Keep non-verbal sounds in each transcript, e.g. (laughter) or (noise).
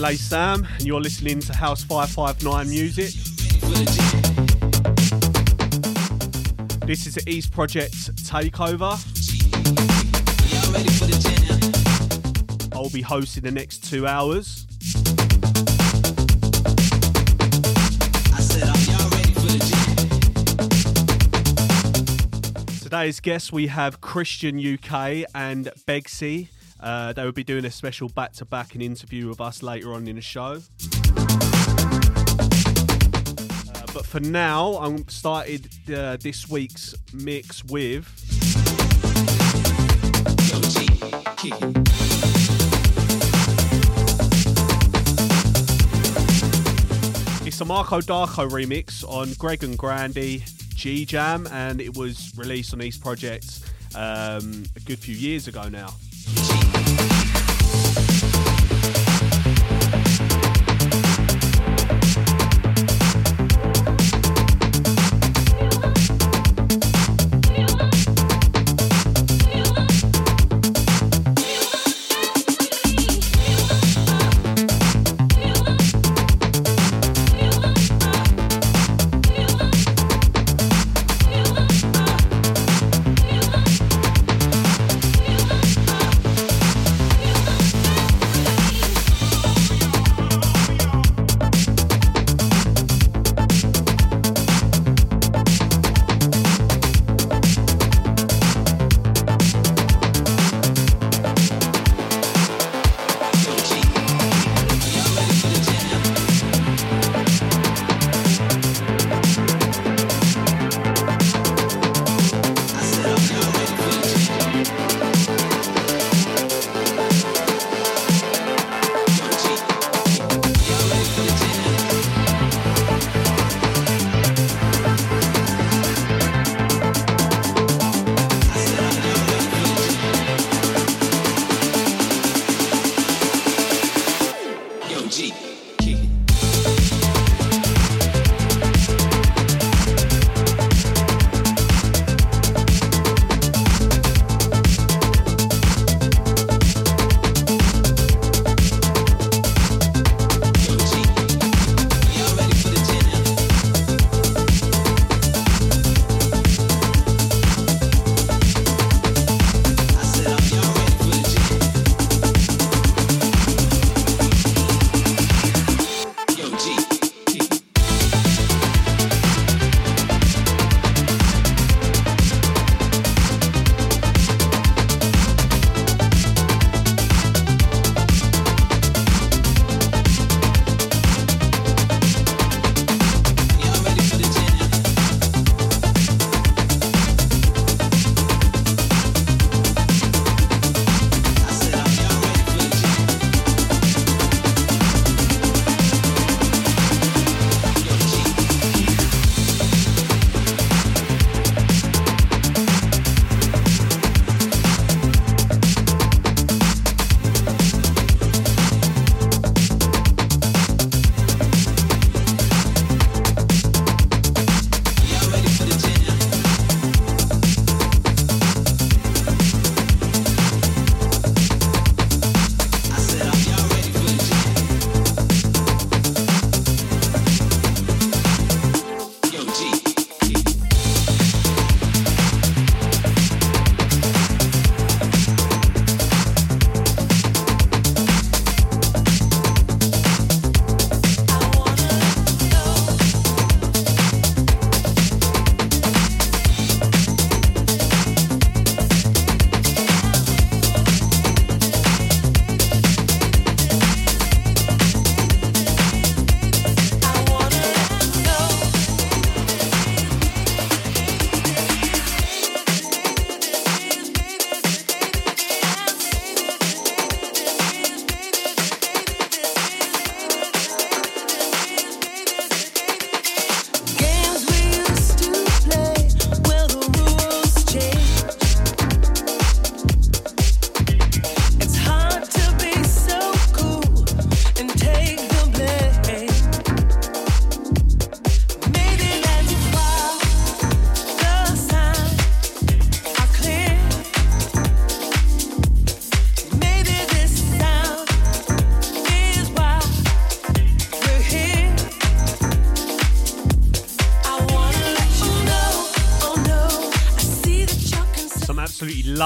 LA Sam, and you're listening to House 559 Music. This is the East Project Takeover. I'll be hosting the next two hours. Today's guests we have Kristian UK and Beggsy. Uh, they will be doing a special back to back and interview with us later on in the show. Uh, but for now, I'm started uh, this week's mix with. It's a Marco Darko remix on Greg and Grandy G Jam, and it was released on East Project um, a good few years ago now.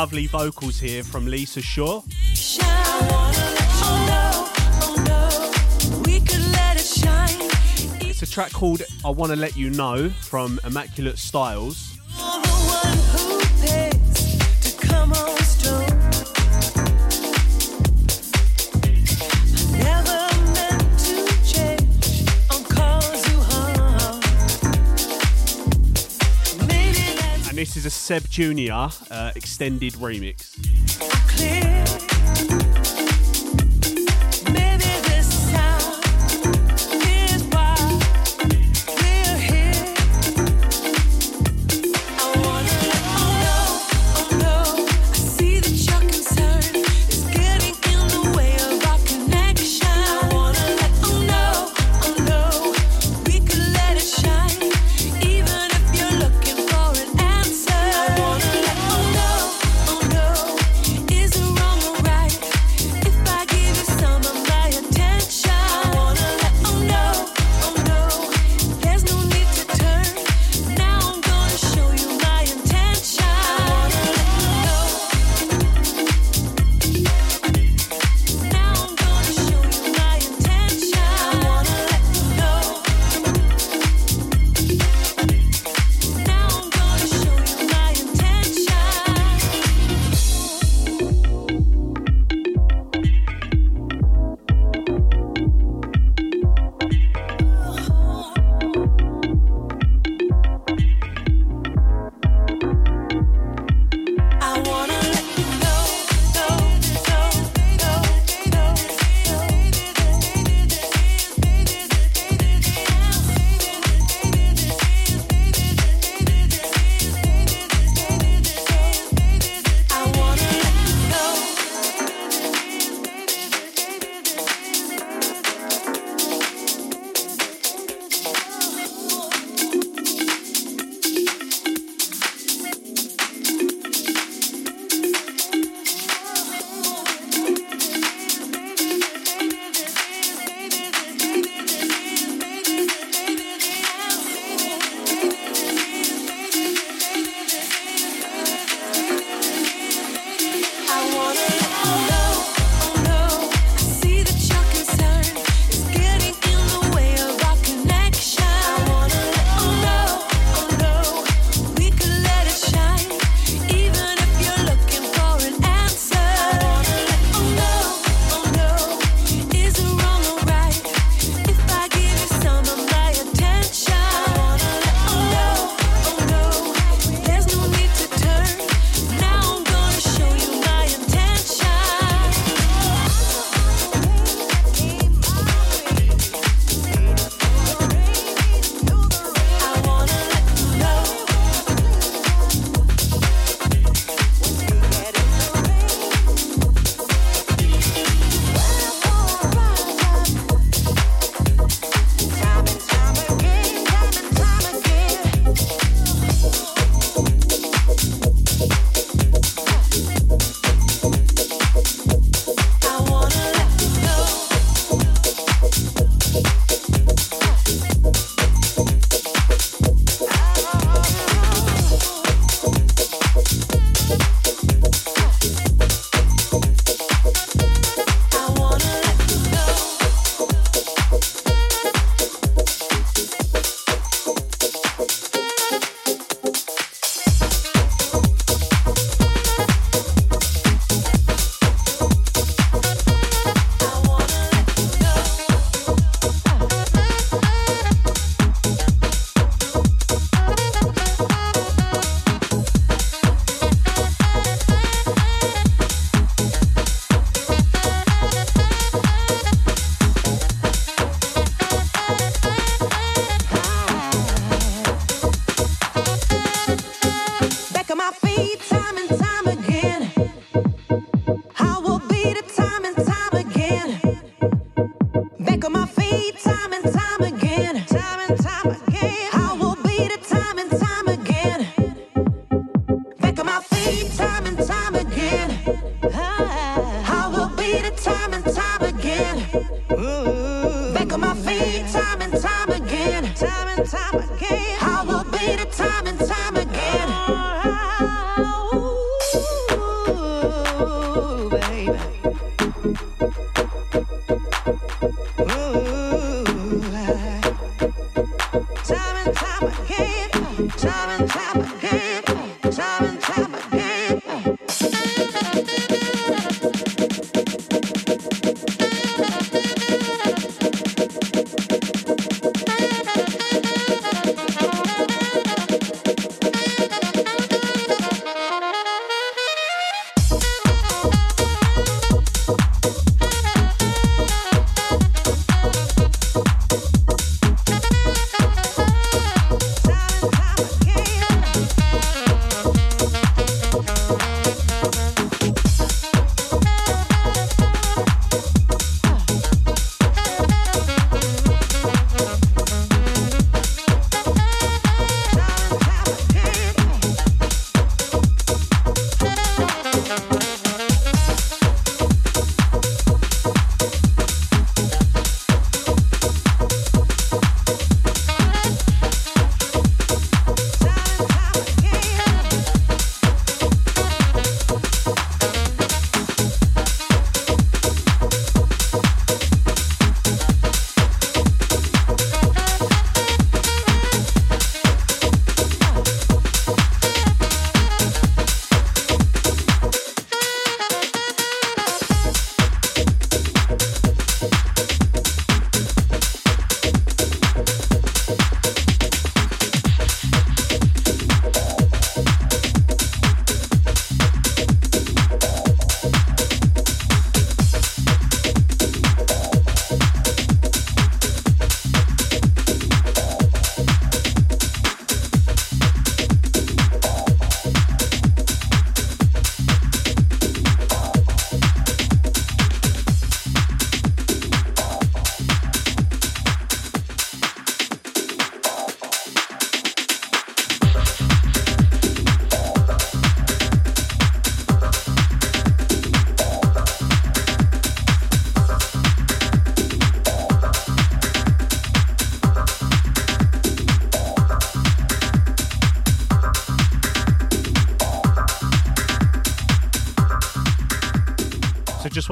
Lovely vocals here from Lisa Shaw. It's a track called I Want to Let You Know from Immaculate Styles. Seb Jr. Uh, extended remix. just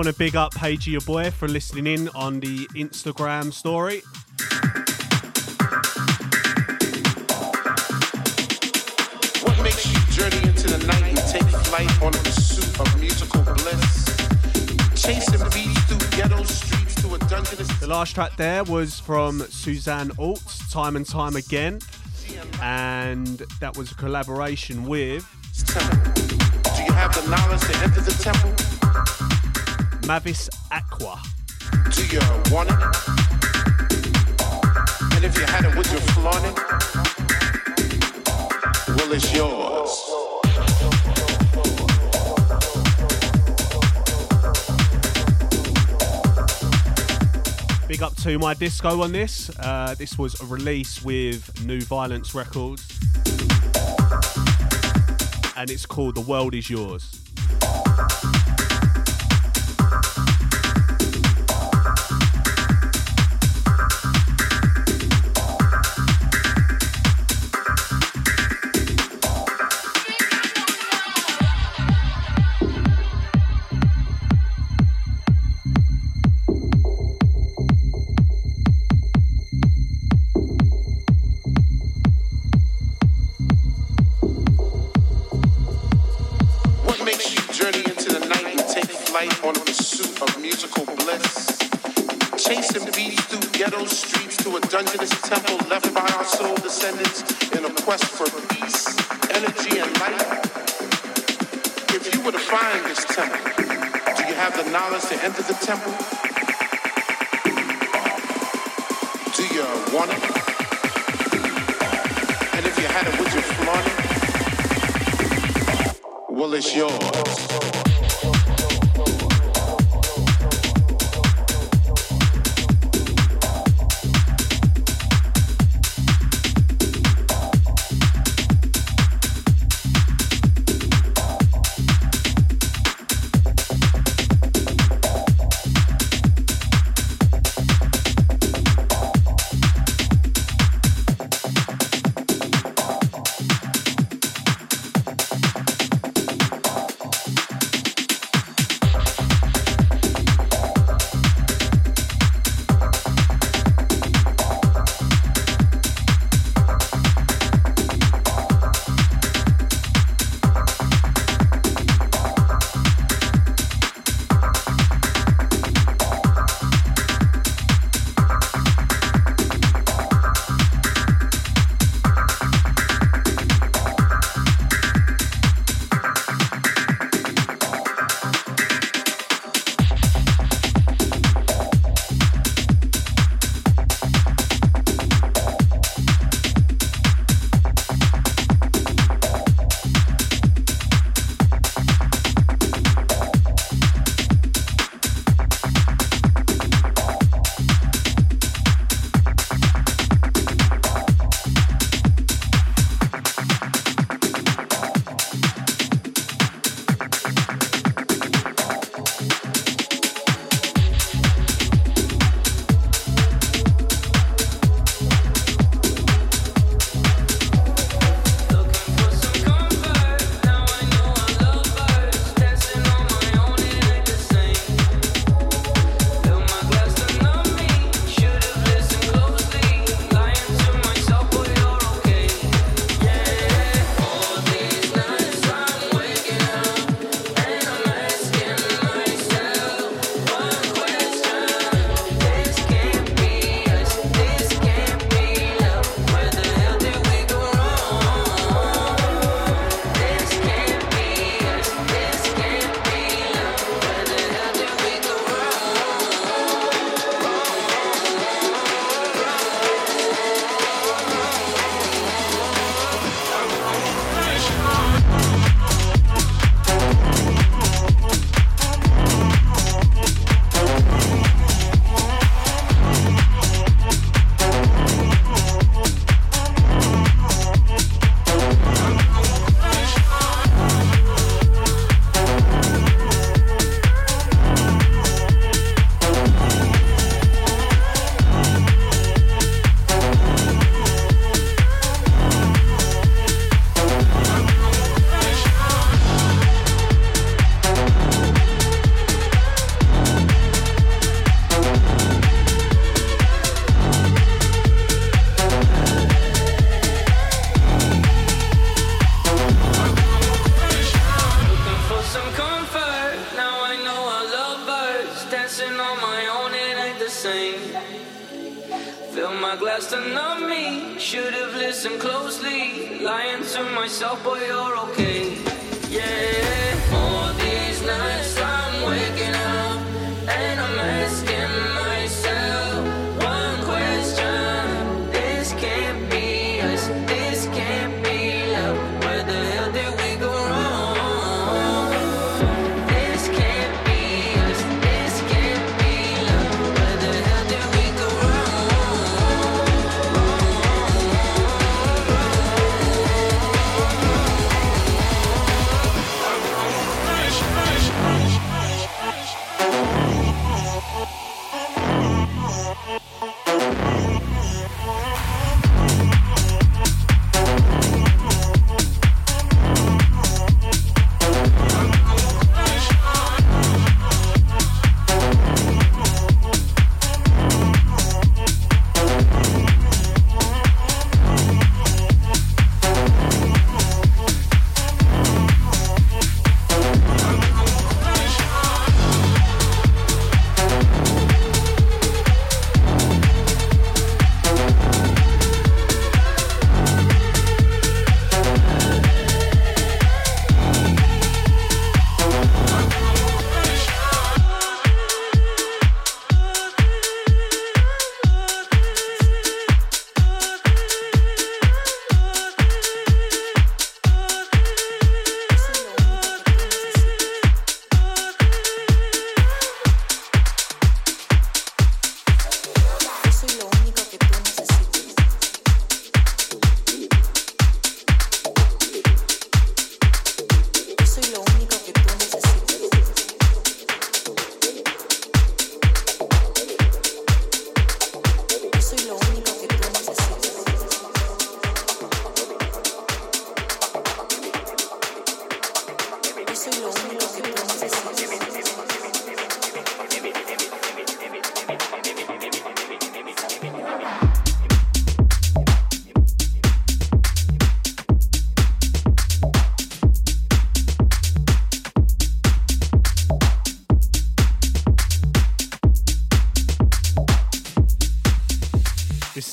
want to big up Pagey your boy for listening in on the Instagram story. What makes you journey into the night and take flight on a pursuit of musical bliss? Chasing beats through ghetto streets to a dungeon. The last track there was from Suzanne Alt, Time and Time Again, and that was a collaboration with. Do you have the knowledge to enter the temple? Mavis Acquah. Do you want it? And if you had it, would you flaunt it? Well, it's yours. Big up to my disco on this. Uh, this was a release with New Violence Records. And it's called The World Is Yours.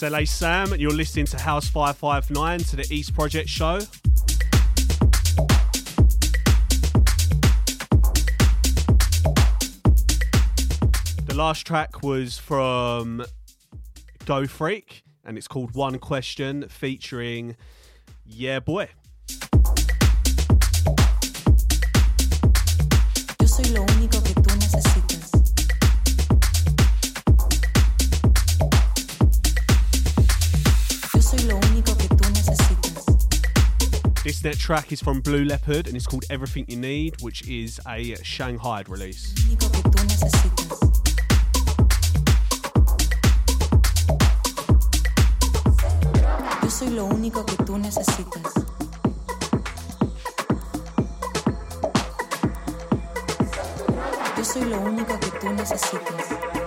It's LA Sam, and you're listening to House 559 to the East Project Show. The last track was from Go Freak, and it's called One Question featuring Yeah Boy. This next track is from Blue Leopard and it's called Everything You Need, which is a Shanghai release. soy lo único que tú necesitas. Yo soy lo único que tú necesitas.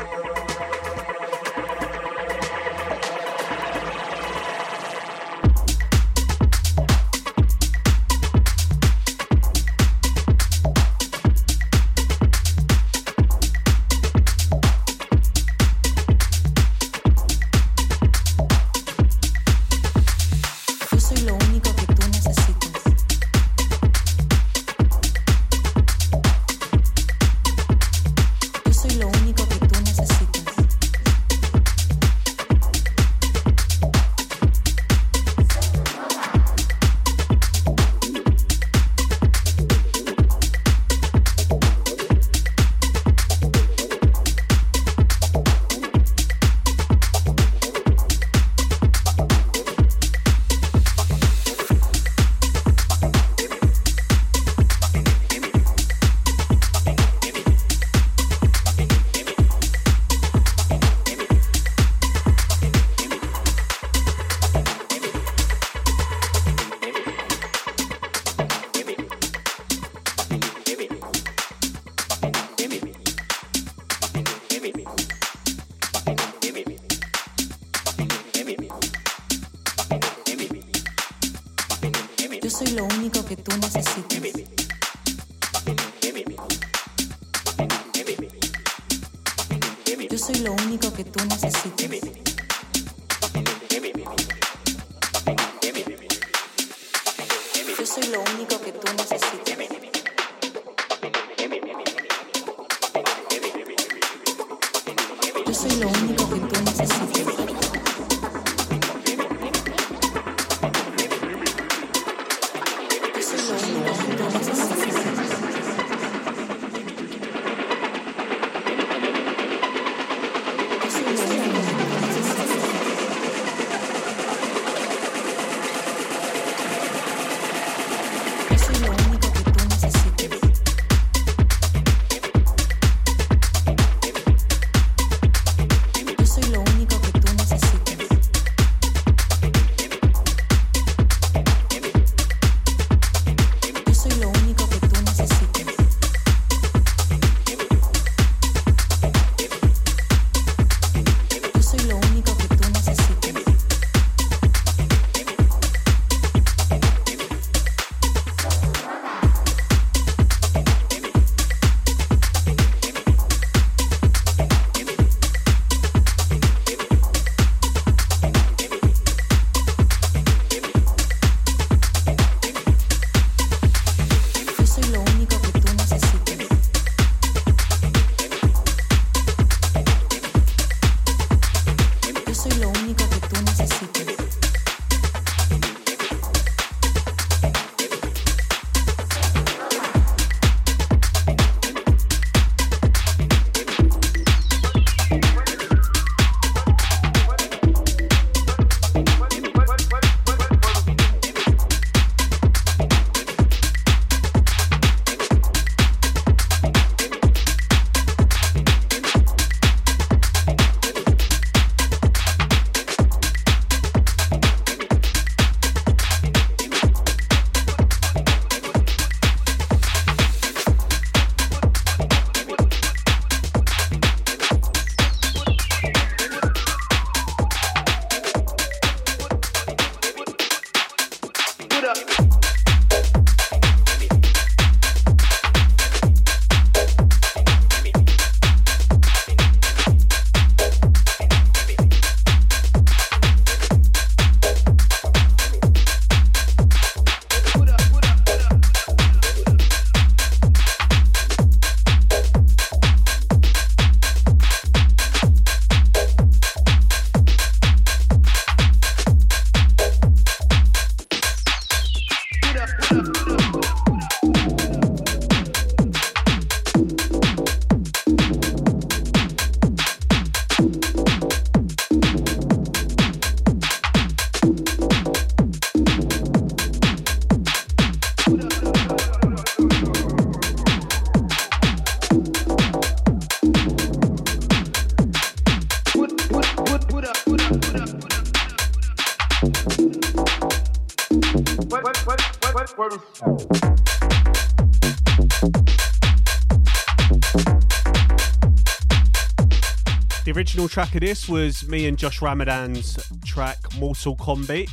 Track of this was me and Josh Ramadan's track Mortal Kombat.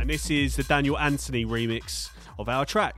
And this is the Daniel Anthony remix of our track.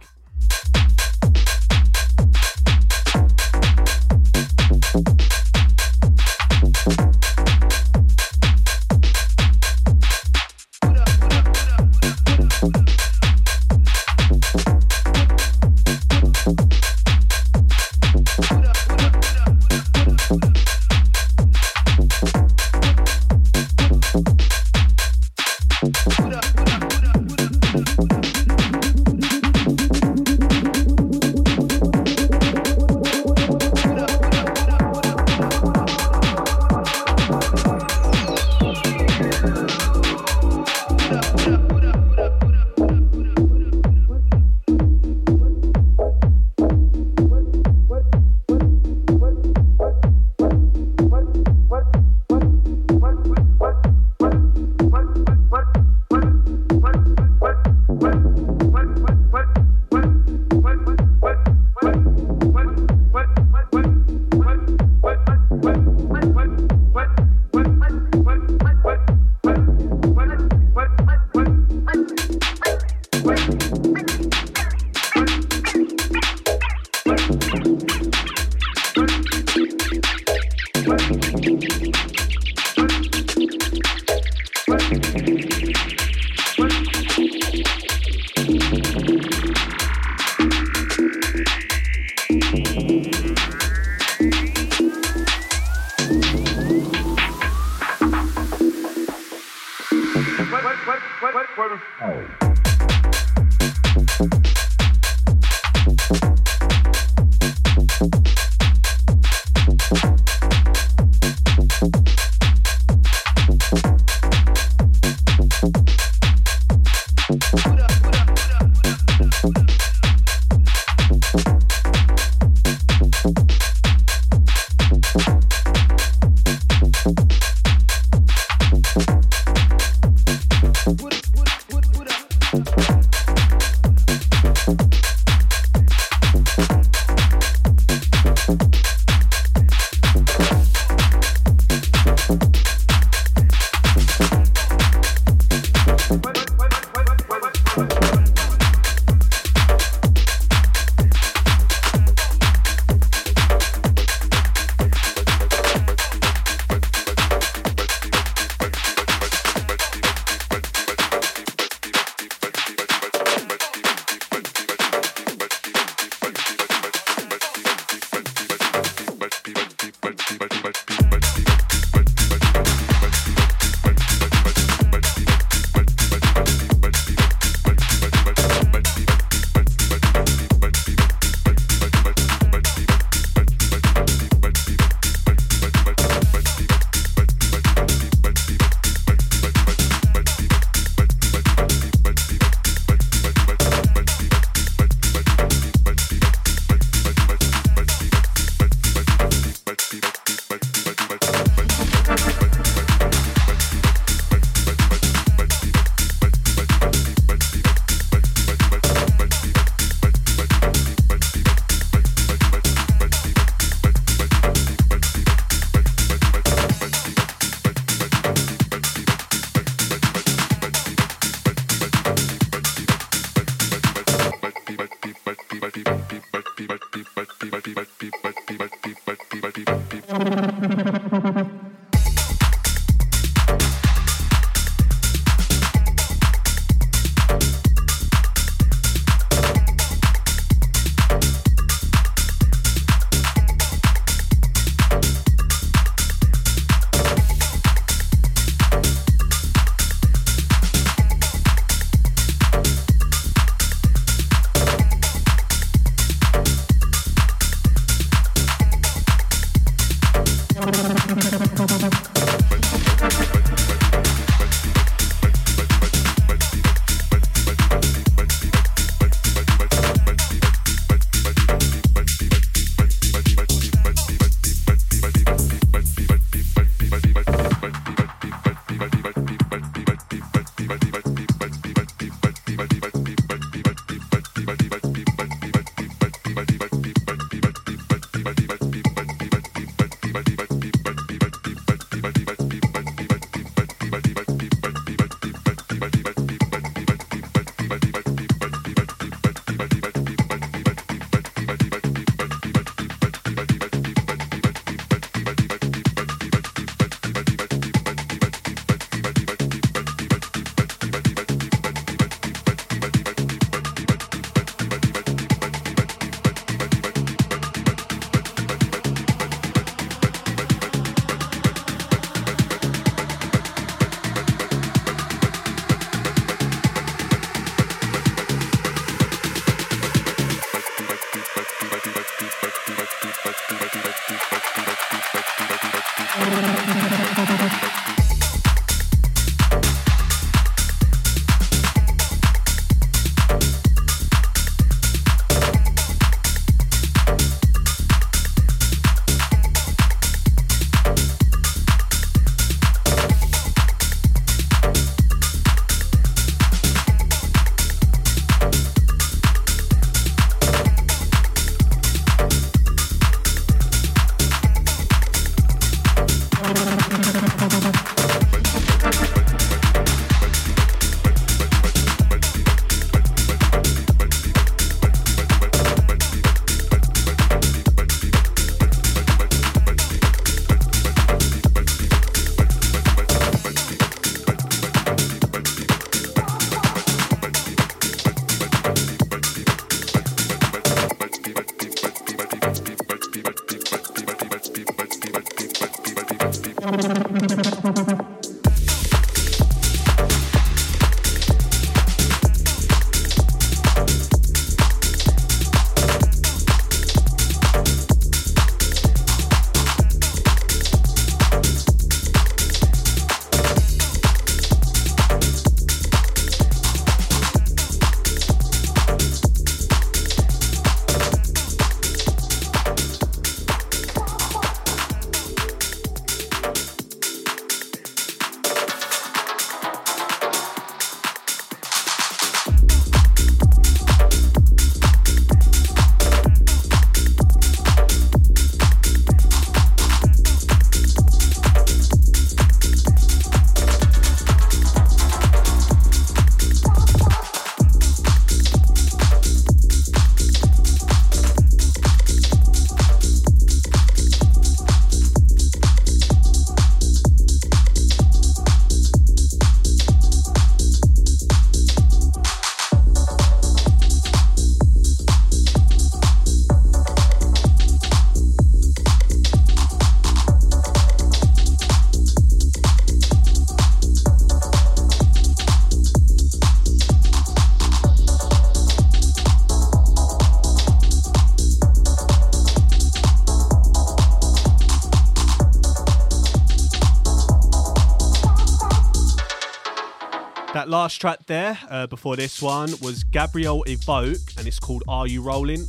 Last track there, uh, before this one, was Gabriel Evoke, and it's called Are You Rolling?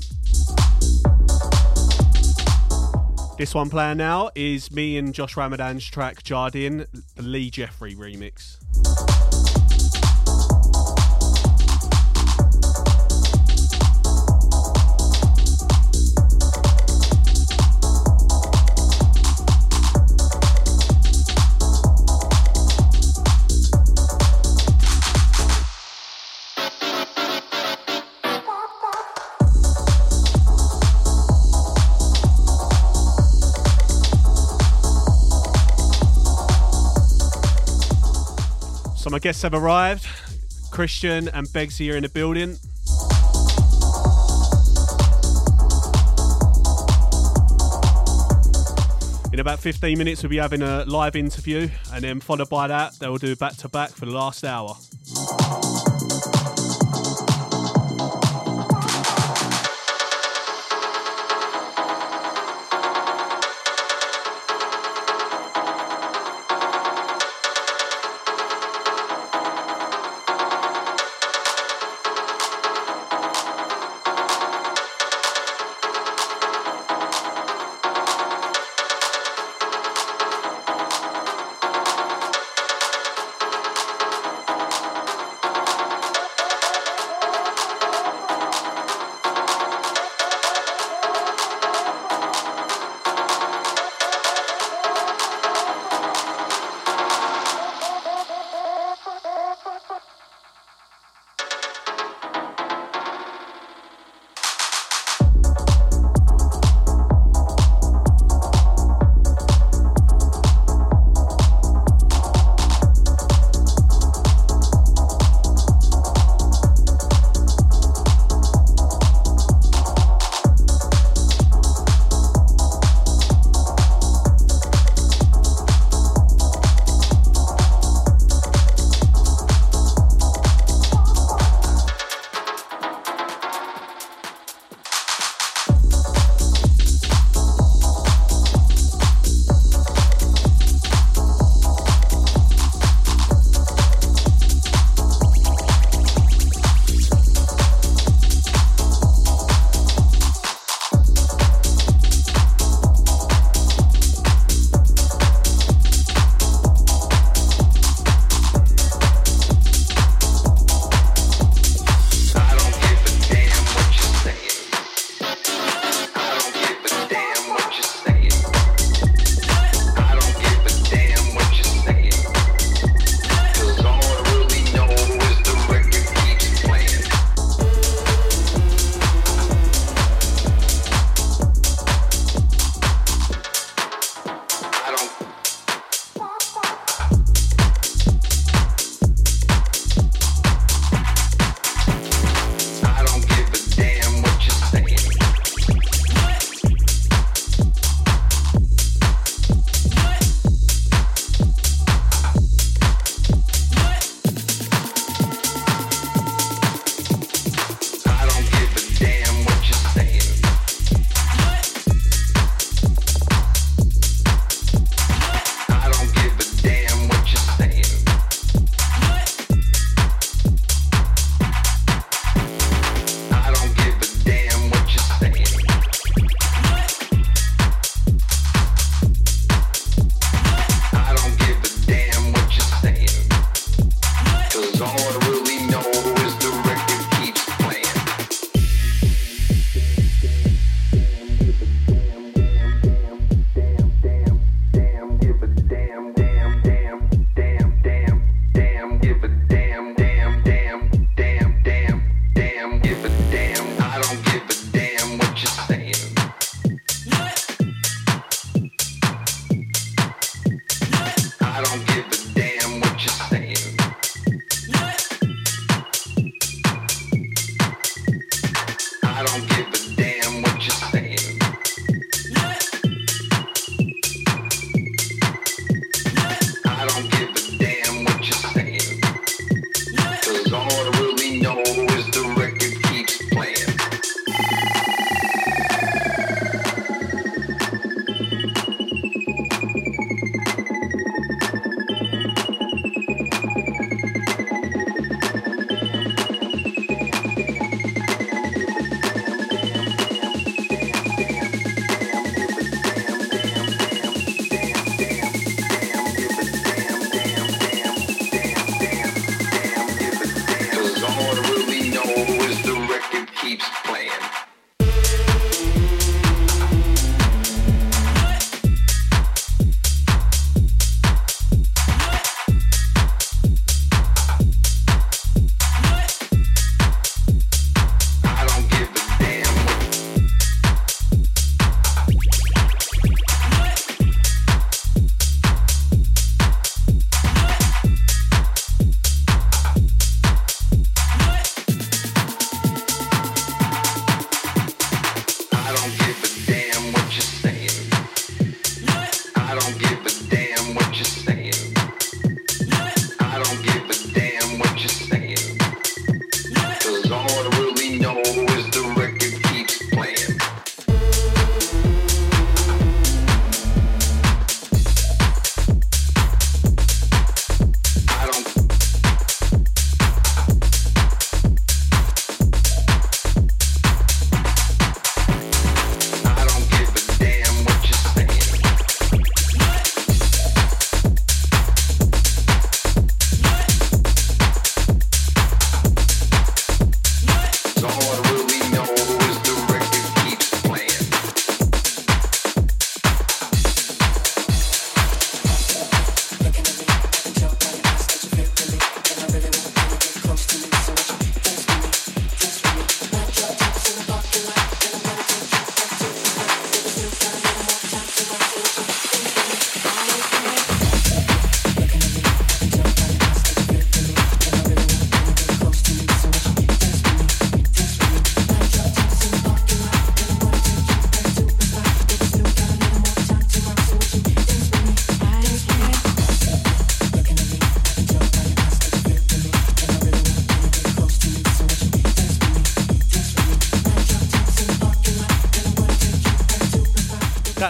This one playing now is me and Josh Ramadan's track Jardin, the Lee Jeffrey remix. Guests have arrived. Kristian and Beggsy are in the building. In about 15 minutes, we'll be having a live interview, and then followed by that, they'll do back to back for the last hour. Lord will we know.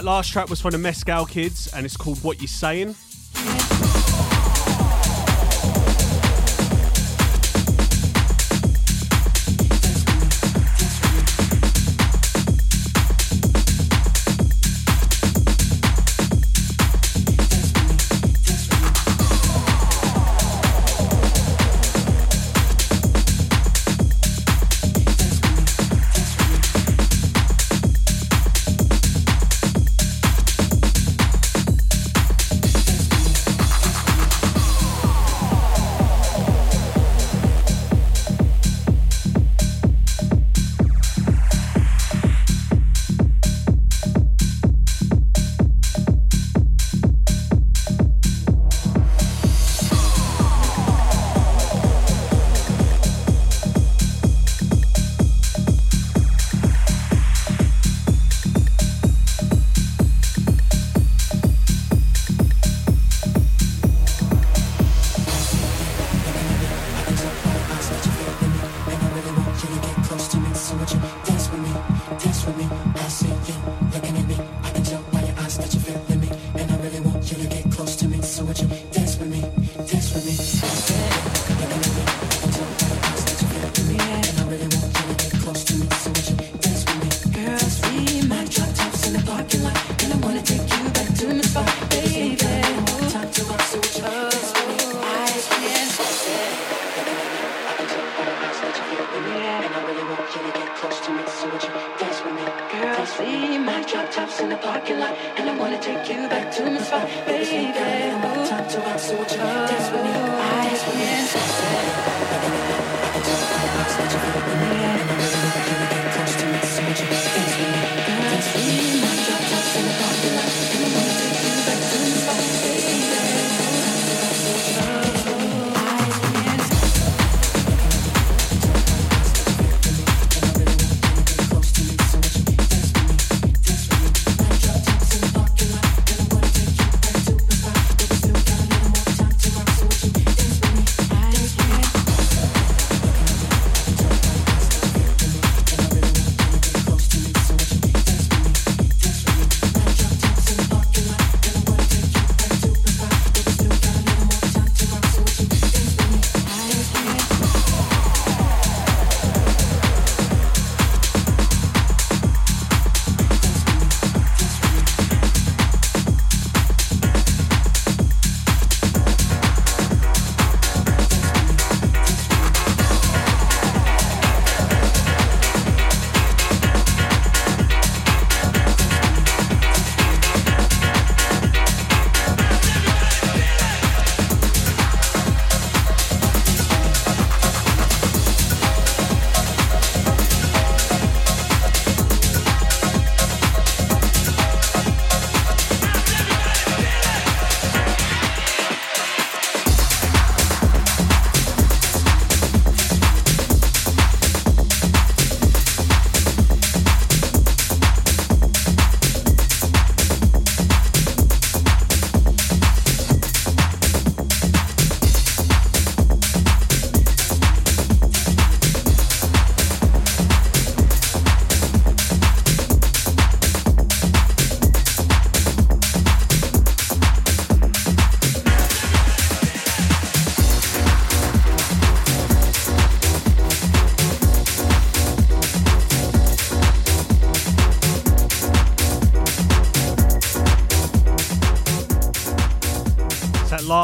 That last track was from the Mescal Kids and it's called What You Saying.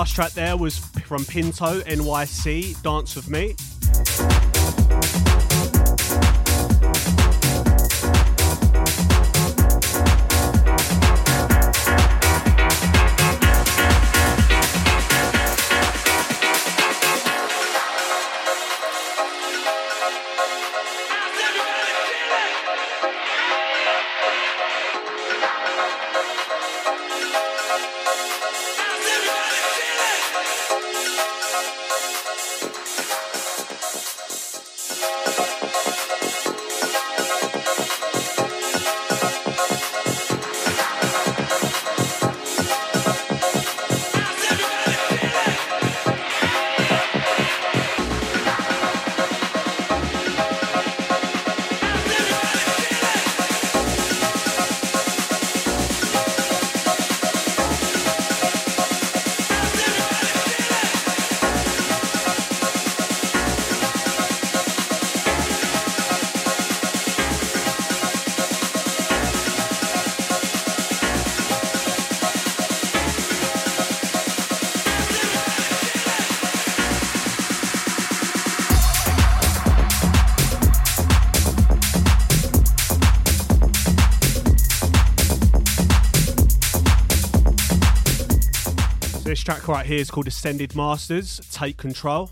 Last track there was from Pinto NYC, Dance with Me. Track right here is called Ascended Masters. Take control.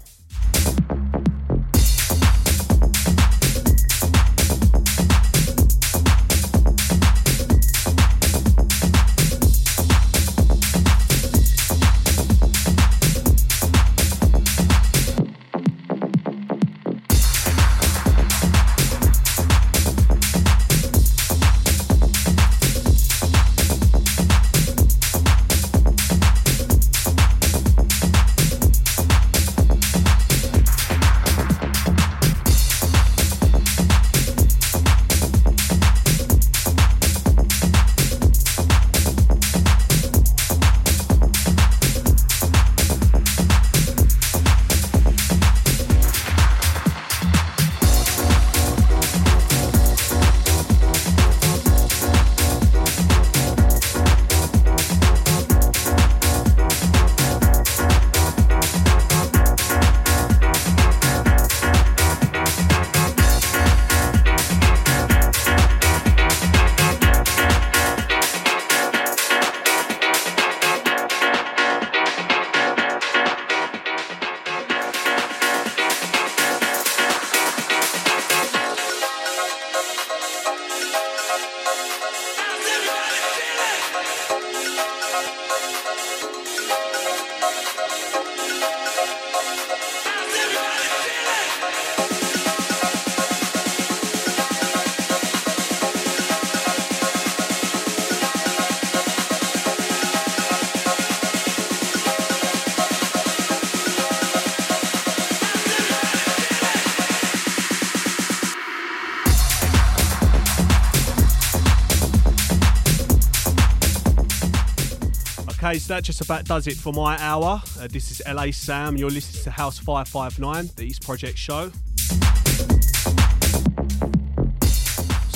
Okay, so that just about does it for my hour. Uh, this is LA Sam. You're listening to House 559, the East Project show.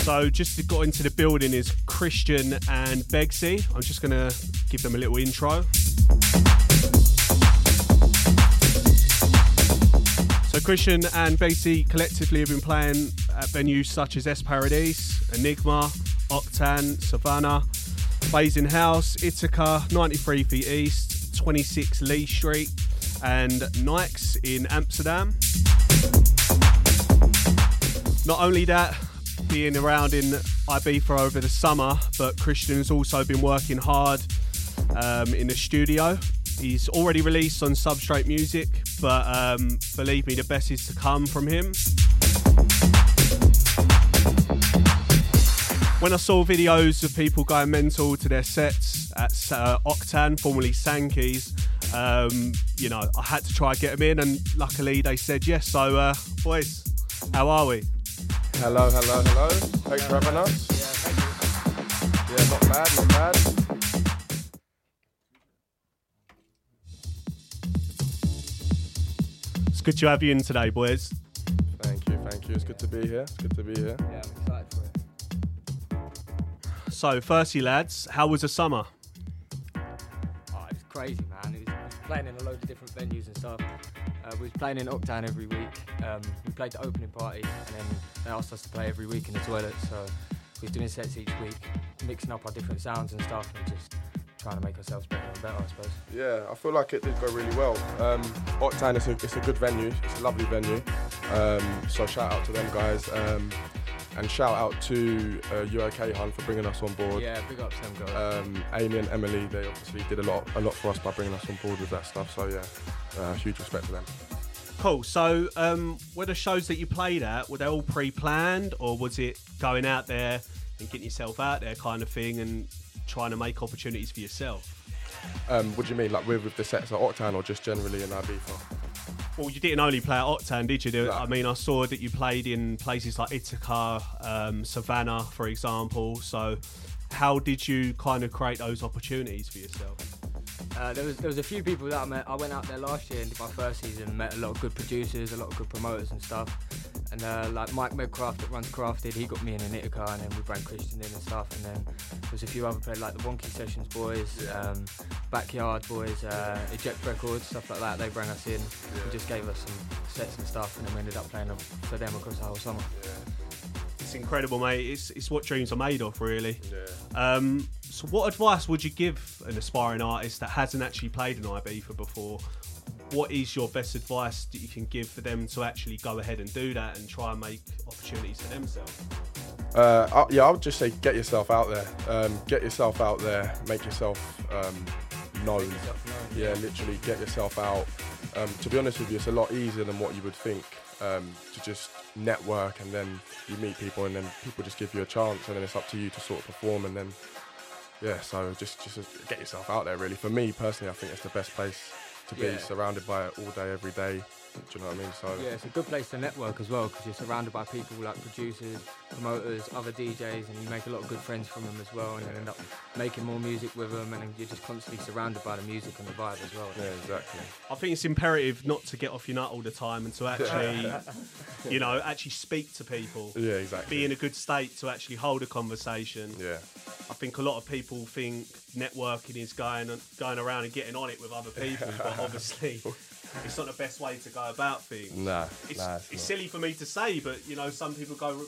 So, just to got into the building is Kristian and Beggsy. I'm just going to give them a little intro. So, Kristian and Beggsy collectively have been playing at venues such as S Paradise, Enigma, Octan, Savannah, Blazing House, Ithaca, 93 Feet East, 26 Leake Street, and Nikes in Amsterdam. Not only that, being around in Ibiza over the summer, but Kristian's also been working hard um, in the studio. He's already released on Substrate Music, but um, believe me, the best is to come from him. When I saw videos of people going mental to their sets at uh, Octan, formerly Sankey's, um, you know, I had to try and get them in, and luckily they said yes. So, uh, boys, how are we? Hello, hello, hello. Thanks for having us. Yeah, not bad, not bad. It's good to have you in today, boys. Thank you, thank you. It's good to be here. It's good to be here. Yeah, I'm excited for it. So, firstly, lads, how was the summer? Oh, it was crazy, man. It was, it was playing in a load of different venues and stuff. Uh, we was playing in Octan every week. Um, we played the opening party, and then they asked us to play every week in the toilet. So we was doing sets each week, mixing up our different sounds and stuff, and just trying to make ourselves better and better, I suppose. Yeah, I feel like it did go really well. Um, Octan is a, it's a good venue. It's a lovely venue. Um, so shout out to them guys. Um, and shout out to uh, UOK Hunt for bringing us on board. Yeah, big ups them guys. Um, Amy and Emily, they obviously did a lot, a lot for us by bringing us on board with that stuff. So yeah, uh, huge respect to them. Cool. So, um, were the shows that you played at were they all pre-planned, or was it going out there and getting yourself out there kind of thing, and trying to make opportunities for yourself? Um, what do you mean, like with, with the sets at Octan or just generally in Ibiza? Well, you didn't only play at Octan, did you? No. I mean, I saw that you played in places like Ithaca, um, Savannah, for example. So, how did you kind of create those opportunities for yourself? Uh, there was there was a few people that I met. I went out there last year and did my first season. Met a lot of good producers, a lot of good promoters and stuff. And uh, like Mike Medcraft that runs Crafted, he got me in an Ithaca, and then we brought Kristian in and stuff. And then there was a few other players like the Wonky Sessions boys, um, Backyard boys, uh, Eject Records, stuff like that. They brought us in and just gave us some sets and stuff, and then we ended up playing them for them across the whole summer. It's incredible, mate. It's, it's what dreams are made of, really. Yeah. Um, So, what advice would you give an aspiring artist that hasn't actually played an Ibiza before? What is your best advice that you can give for them to actually go ahead and do that and try and make opportunities for themselves? Uh, I- yeah, I would just say get yourself out there. Um, get yourself out there. Make yourself um, known. yourself known, Yeah, literally get yourself out. Um, to be honest with you, it's a lot easier than what you would think um, to just network and then you meet people and then people just give you a chance and then it's up to you to sort of perform and then yeah. So just just get yourself out there. Really, for me personally, I think it's the best place to be, Yeah. surrounded by it all day, every day. Do you know what I mean? So Yeah, it's a good place to network as well because you're surrounded by people like producers, promoters, other DJs, and you make a lot of good friends from them as well, and then end up making more music with them, and then you're just constantly surrounded by the music and the vibe as well. yeah, exactly. I think it's imperative not to get off your nut all the time and to actually, (laughs) you know, actually speak to people. Yeah, exactly. Be in a good state to actually hold a conversation. yeah. I think a lot of people think networking is going going around and getting on it with other people, but (laughs) obviously (laughs) it's not the best way to go about things. Nah, It's, nah, it's, it's silly for me to say, but you know, some people go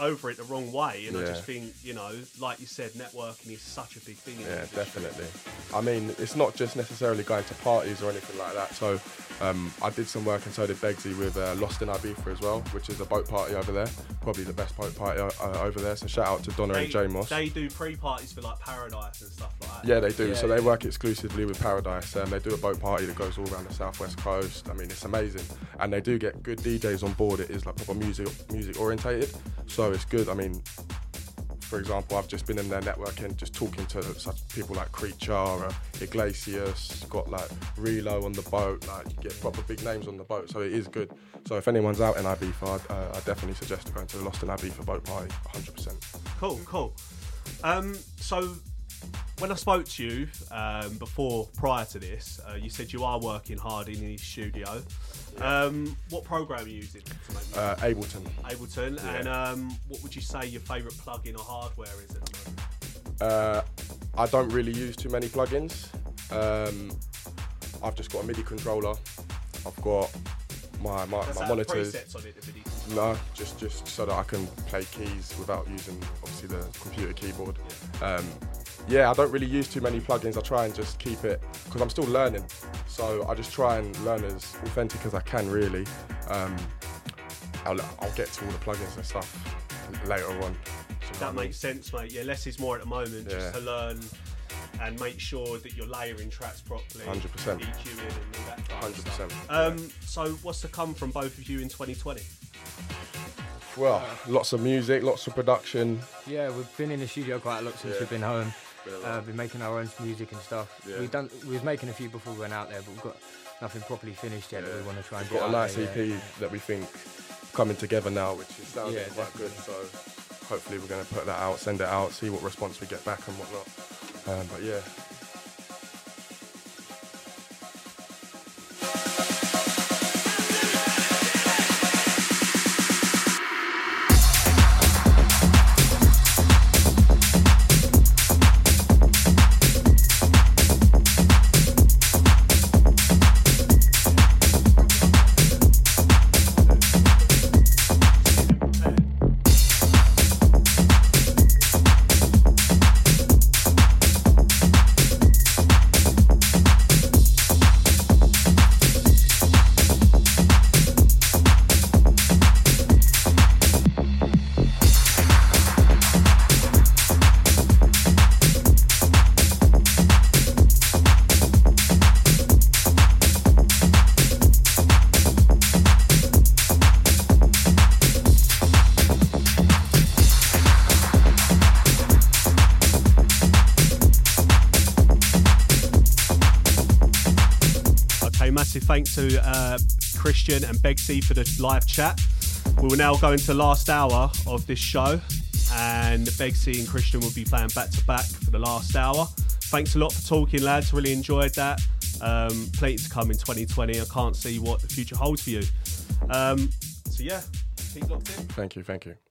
over it the wrong way, and I just think, you know, like you said, networking is such a big thing. Yeah, definitely. I mean, it's not just necessarily going to parties or anything like that. So um, I did some work and so did Beggsy with uh, Lost in Ibiza as well, which is a boat party over there. Probably the best boat party uh, over there. So shout out to Donna They, and J Moss. they do pre-parties for like Paradise and stuff like that. Yeah, they do. Yeah, so yeah. they work exclusively with Paradise. Um, they do a boat party that goes all around the southwest coast. I mean, it's amazing, and they do get good DJs on board. It is like proper music, music orientated. So it's good. I mean, for example, I've just been in there networking, just talking to such people like Creature, uh, Iglesias, got like Reelow on the boat. Like you get proper big names on the boat. So it is good. So if anyone's out in Ibiza, uh, I definitely suggest going to the Lost in Ibiza boat party. 100%. Cool, cool. Um, so when I spoke to you um, before, prior to this, uh, you said you are working hard in the studio. Um, what program are you using? Uh, Ableton. Ableton, yeah. and um, what would you say your favourite plugin or hardware is at the moment? Uh, I don't really use too many plugins. Um, I've just got a MIDI controller. I've got my my, Does my monitors. it? No, just just so that I can play keys without using obviously the computer keyboard. Um, yeah, I don't really use too many plugins. I try and just keep it because I'm still learning. So I just try and learn as authentic as I can. Really, um, I'll, I'll get to all the plugins and stuff later on. Do you know what I That makes sense, mate. Yeah, less is more at the moment, Yeah. just to learn and make sure that you're layering tracks properly, 100%. EQing and all that. kind of 100%. stuff. Um, so, what's to come from both of you in 2020? Well, lots of music, lots of production. Yeah, we've been in the studio quite a lot since Yeah. we've been home. Uh, been making our own music and stuff. Yeah. We've done. We was making a few before we went out there, but we've got nothing properly finished yet that we want to try and We've get got a nice there, EP yeah. that we think coming together now, which is sounding Yeah, quite good. So hopefully we're going to put that out, send it out, see what response we get back and whatnot. Um, but yeah, uh, Kristian and Beggsy for the live chat. We will now go into last hour of this show, and Beggsy and Kristian will be playing back to back for the last hour. Thanks a lot for talking, lads. Really enjoyed that. Um, plenty to come in 2020. I can't see what the future holds for you. Um, so yeah, keep locked in. thank you, thank you.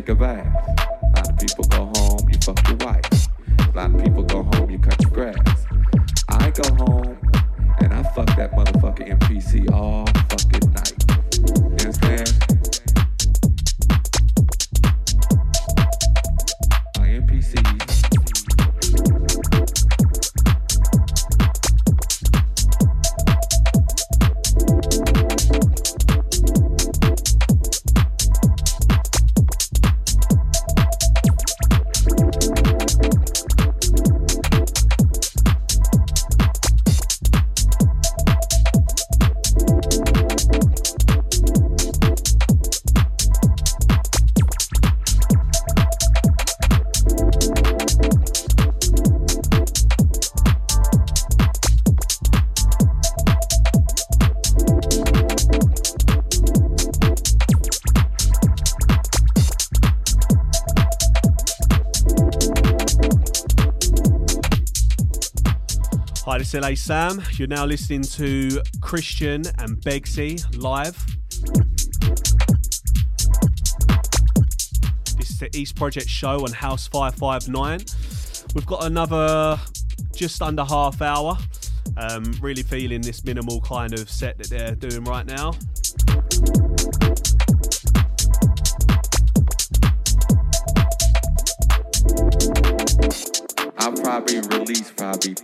Take a bath. SLA Sam. You're now listening to Kristian and Beggsy live. This is the East Project show on House 559. We've got another just under half hour. Um, really feeling this minimal kind of set that they're doing right now.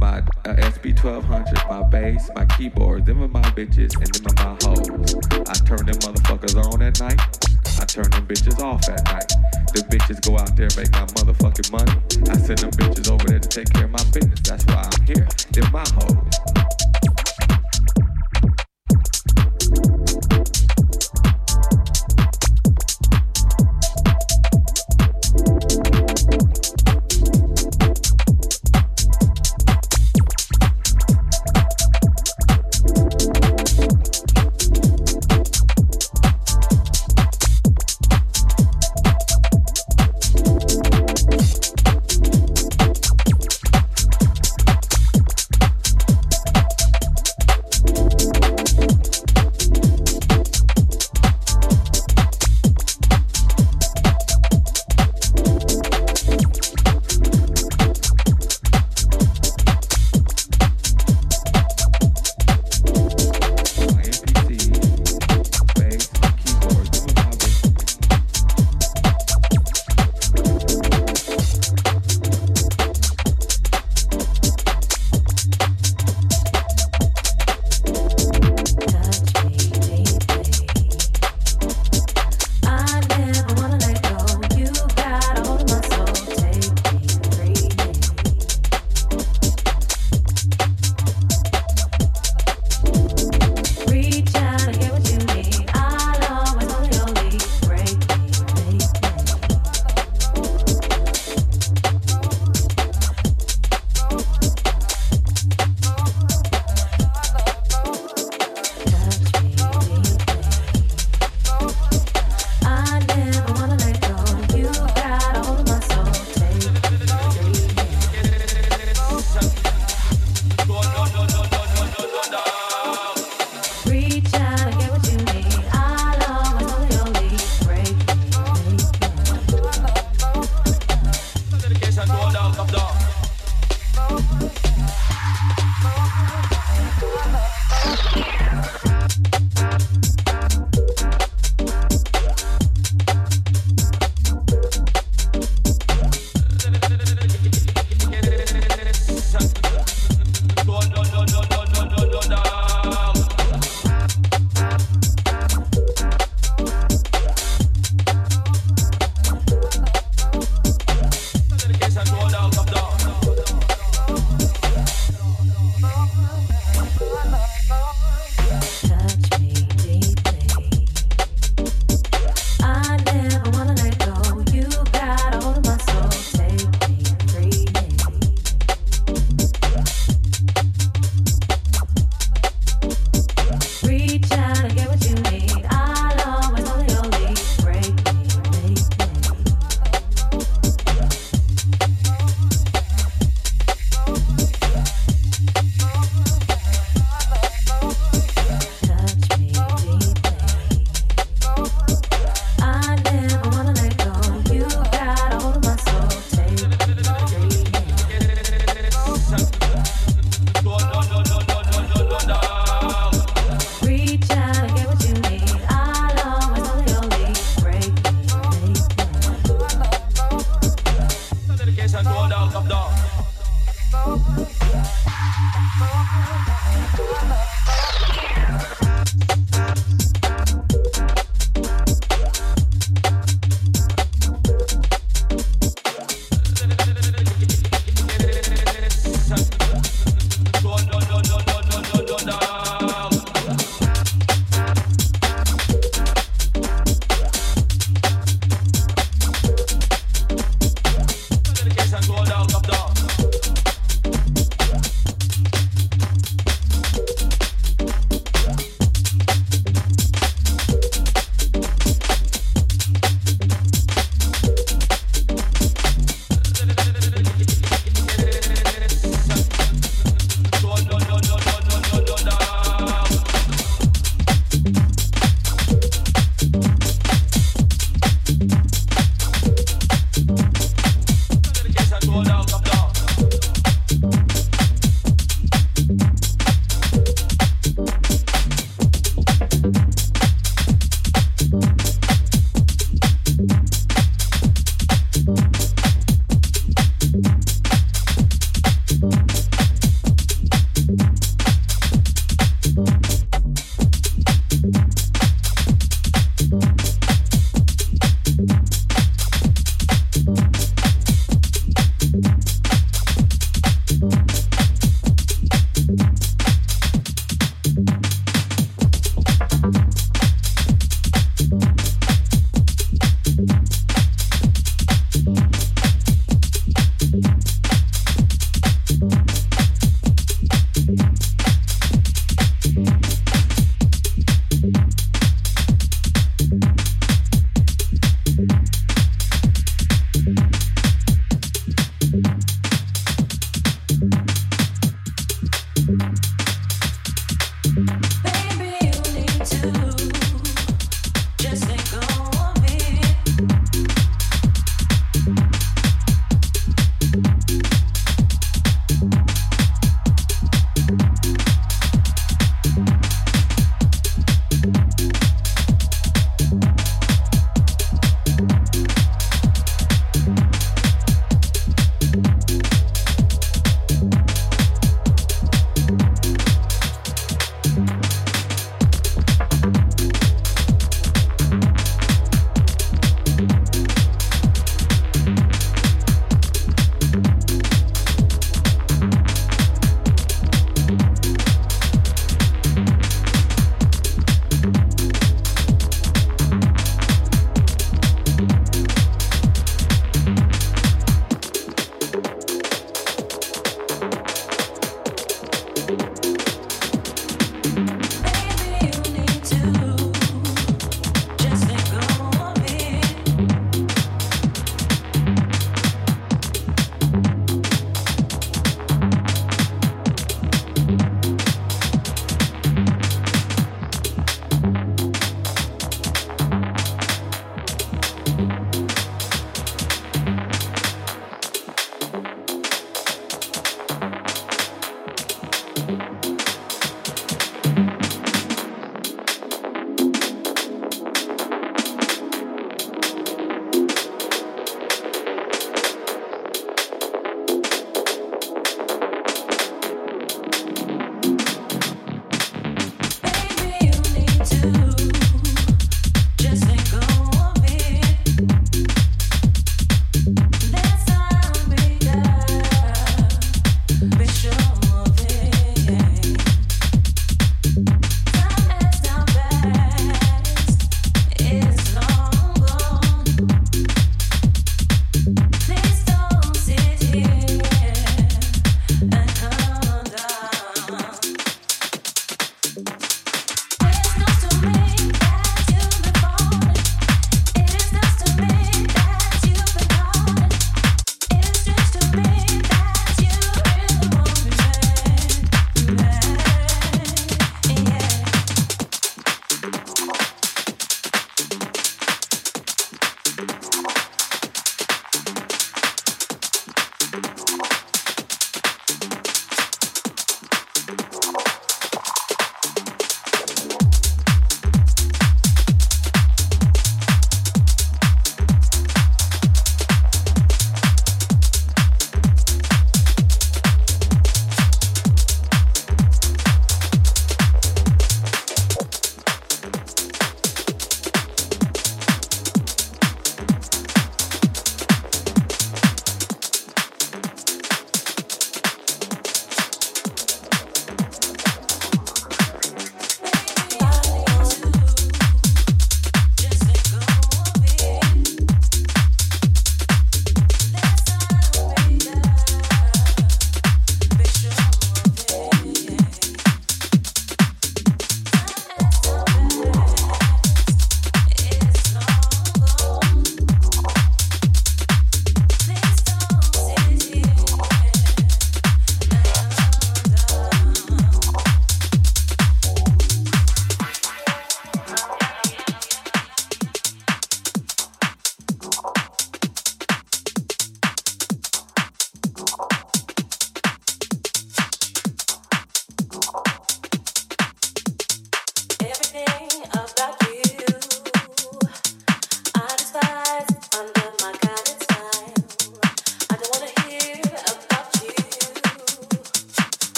my uh, SP1200, my bass, my keyboard. Them are my bitches and them are my hoes. I turn them motherfuckers on at night. I turn them bitches off at night. The bitches go out there and make my motherfucking money. I send them bitches over there to take care of my business. That's why I'm here. They're my hoes.